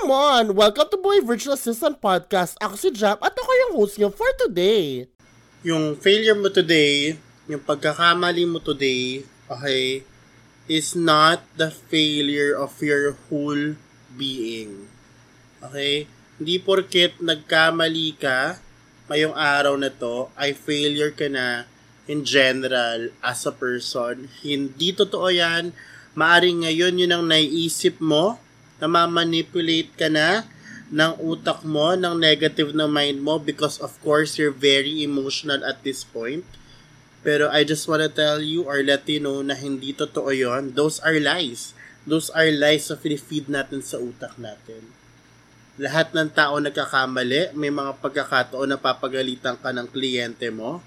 come on! Welcome to Boy Virtual Assistant Podcast. Ako si Jam at ako yung host niyo for today. Yung failure mo today, yung pagkakamali mo today, okay, is not the failure of your whole being. Okay? Hindi porket nagkamali ka ngayong araw na to, ay failure ka na in general as a person. Hindi totoo yan. Maaring ngayon yun ang naiisip mo, na ma-manipulate ka na ng utak mo, ng negative na mind mo because of course you're very emotional at this point. Pero I just wanna tell you or let you know na hindi totoo yon. Those are lies. Those are lies na feed natin sa utak natin. Lahat ng tao nagkakamali, may mga pagkakataon na papagalitan ka ng kliyente mo,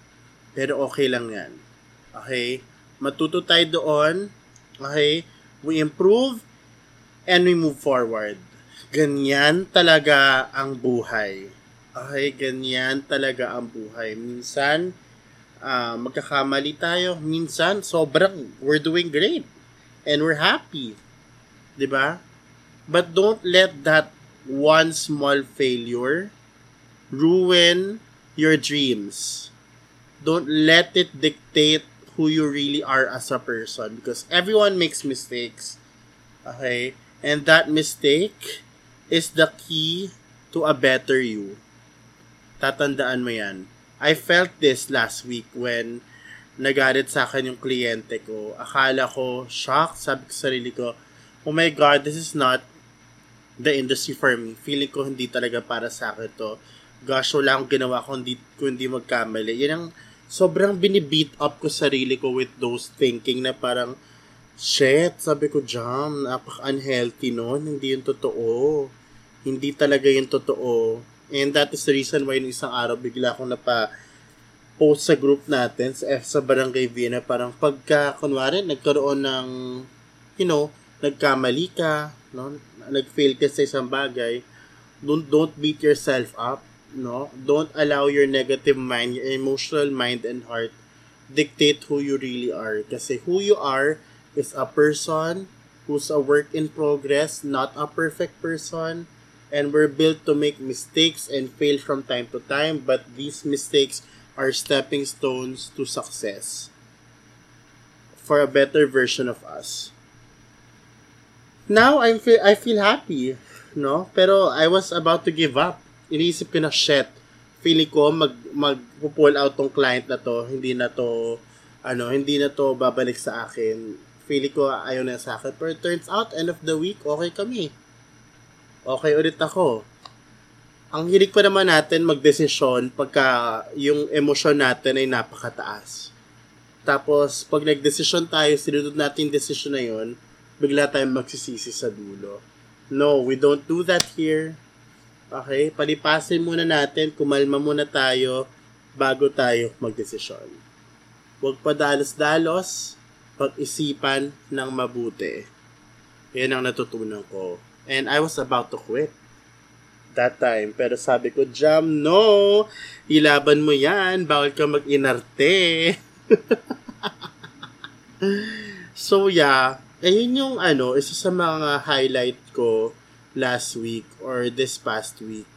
pero okay lang yan. Okay? Matuto tayo doon. Okay? We improve and we move forward. Ganyan talaga ang buhay. Okay, ganyan talaga ang buhay. Minsan, uh, magkakamali tayo. Minsan, sobrang, we're doing great. And we're happy. ba? Diba? But don't let that one small failure ruin your dreams. Don't let it dictate who you really are as a person because everyone makes mistakes. Okay? And that mistake is the key to a better you. Tatandaan mo yan. I felt this last week when nagalit sa akin yung kliyente ko. Akala ko, shock, sabi ko sa sarili ko, oh my God, this is not the industry for me. Feeling ko hindi talaga para sa akin to. Gosh, wala akong ginawa kundi, kundi magkamali. Yan ang sobrang binibeat up ko sarili ko with those thinking na parang, Shit, sabi ko, Jam, napaka-unhealthy nun. Hindi yun totoo. Hindi talaga yun totoo. And that is the reason why isang araw bigla akong napa post sa group natin sa, sa Barangay Vienna parang pagka, kunwari, nagkaroon ng, you know, nagkamali ka, no? nag-fail ka sa isang bagay, don't, don't beat yourself up, no? Don't allow your negative mind, your emotional mind and heart dictate who you really are. Kasi who you are is a person who's a work in progress, not a perfect person. And we're built to make mistakes and fail from time to time, but these mistakes are stepping stones to success for a better version of us. Now I'm feel I feel happy, no? Pero I was about to give up. Iniisip ko na shit. Feeling ko mag mag pull out tong client na to, hindi na to ano, hindi na to babalik sa akin feeling ko ayaw na sa akin. Pero turns out, end of the week, okay kami. Okay ulit ako. Ang hilig pa naman natin magdesisyon pagka yung emosyon natin ay napakataas. Tapos, pag nagdesisyon tayo, sinunod natin yung desisyon na yun, bigla tayong magsisisi sa dulo. No, we don't do that here. Okay? Palipasin muna natin, kumalma muna tayo bago tayo magdesisyon. Huwag pa dalos-dalos, pag-isipan ng mabuti. Yan ang natutunan ko. And I was about to quit that time. Pero sabi ko, Jam, no! Ilaban mo yan. Bawal ka mag-inarte. so, yeah. Ayun yung ano, isa sa mga highlight ko last week or this past week.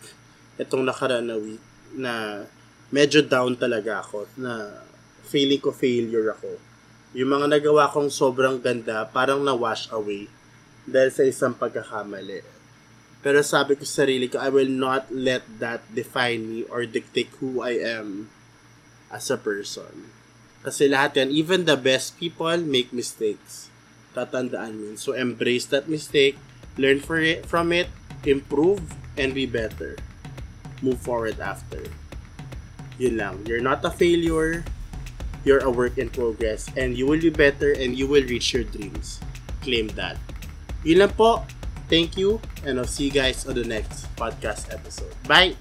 Itong nakaraan na week na medyo down talaga ako na feeling ko failure ako yung mga nagawa kong sobrang ganda, parang na-wash away dahil sa isang pagkakamali. Pero sabi ko sa sarili ko, I will not let that define me or dictate who I am as a person. Kasi lahat yan, even the best people make mistakes. Tatandaan mo So embrace that mistake, learn for it, from it, improve, and be better. Move forward after. Yun lang. You're not a failure you're a work in progress and you will be better and you will reach your dreams. Claim that. Yun lang po. Thank you and I'll see you guys on the next podcast episode. Bye!